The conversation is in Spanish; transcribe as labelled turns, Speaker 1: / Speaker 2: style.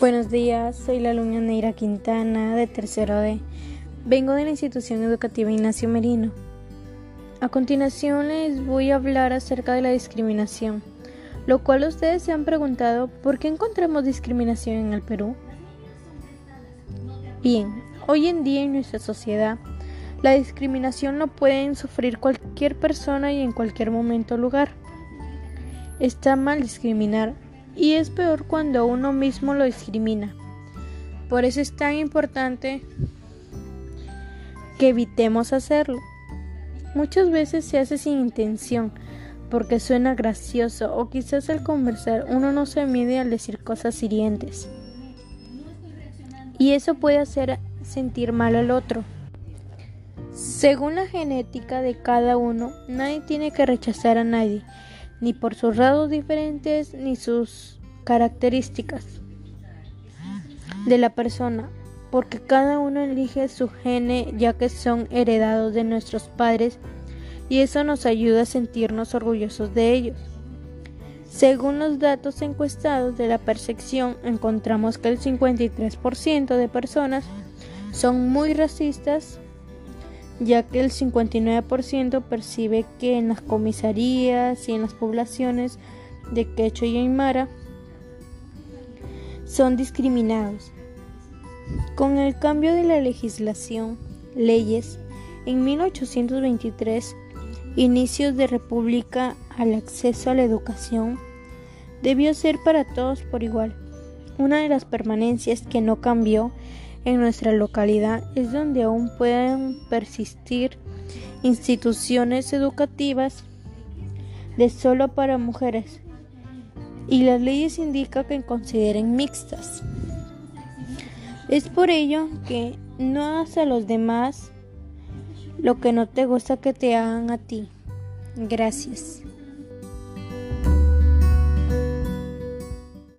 Speaker 1: Buenos días, soy la alumna Neira Quintana de tercero D. Vengo de la institución educativa Ignacio Merino. A continuación les voy a hablar acerca de la discriminación, lo cual ustedes se han preguntado por qué encontramos discriminación en el Perú. Bien, hoy en día en nuestra sociedad, la discriminación lo pueden sufrir cualquier persona y en cualquier momento o lugar. Está mal discriminar y es peor cuando uno mismo lo discrimina. Por eso es tan importante que evitemos hacerlo. Muchas veces se hace sin intención, porque suena gracioso o quizás al conversar uno no se mide al decir cosas hirientes. Y eso puede hacer sentir mal al otro. Según la genética de cada uno, nadie tiene que rechazar a nadie ni por sus rasgos diferentes ni sus características de la persona, porque cada uno elige su gene ya que son heredados de nuestros padres y eso nos ayuda a sentirnos orgullosos de ellos. Según los datos encuestados de la percepción, encontramos que el 53% de personas son muy racistas ya que el 59% percibe que en las comisarías y en las poblaciones de Quecho y Aymara son discriminados. Con el cambio de la legislación, leyes, en 1823, inicios de república al acceso a la educación, debió ser para todos por igual. Una de las permanencias que no cambió en nuestra localidad es donde aún pueden persistir instituciones educativas de solo para mujeres y las leyes indican que consideren mixtas. Es por ello que no hagas a los demás lo que no te gusta que te hagan a ti. Gracias.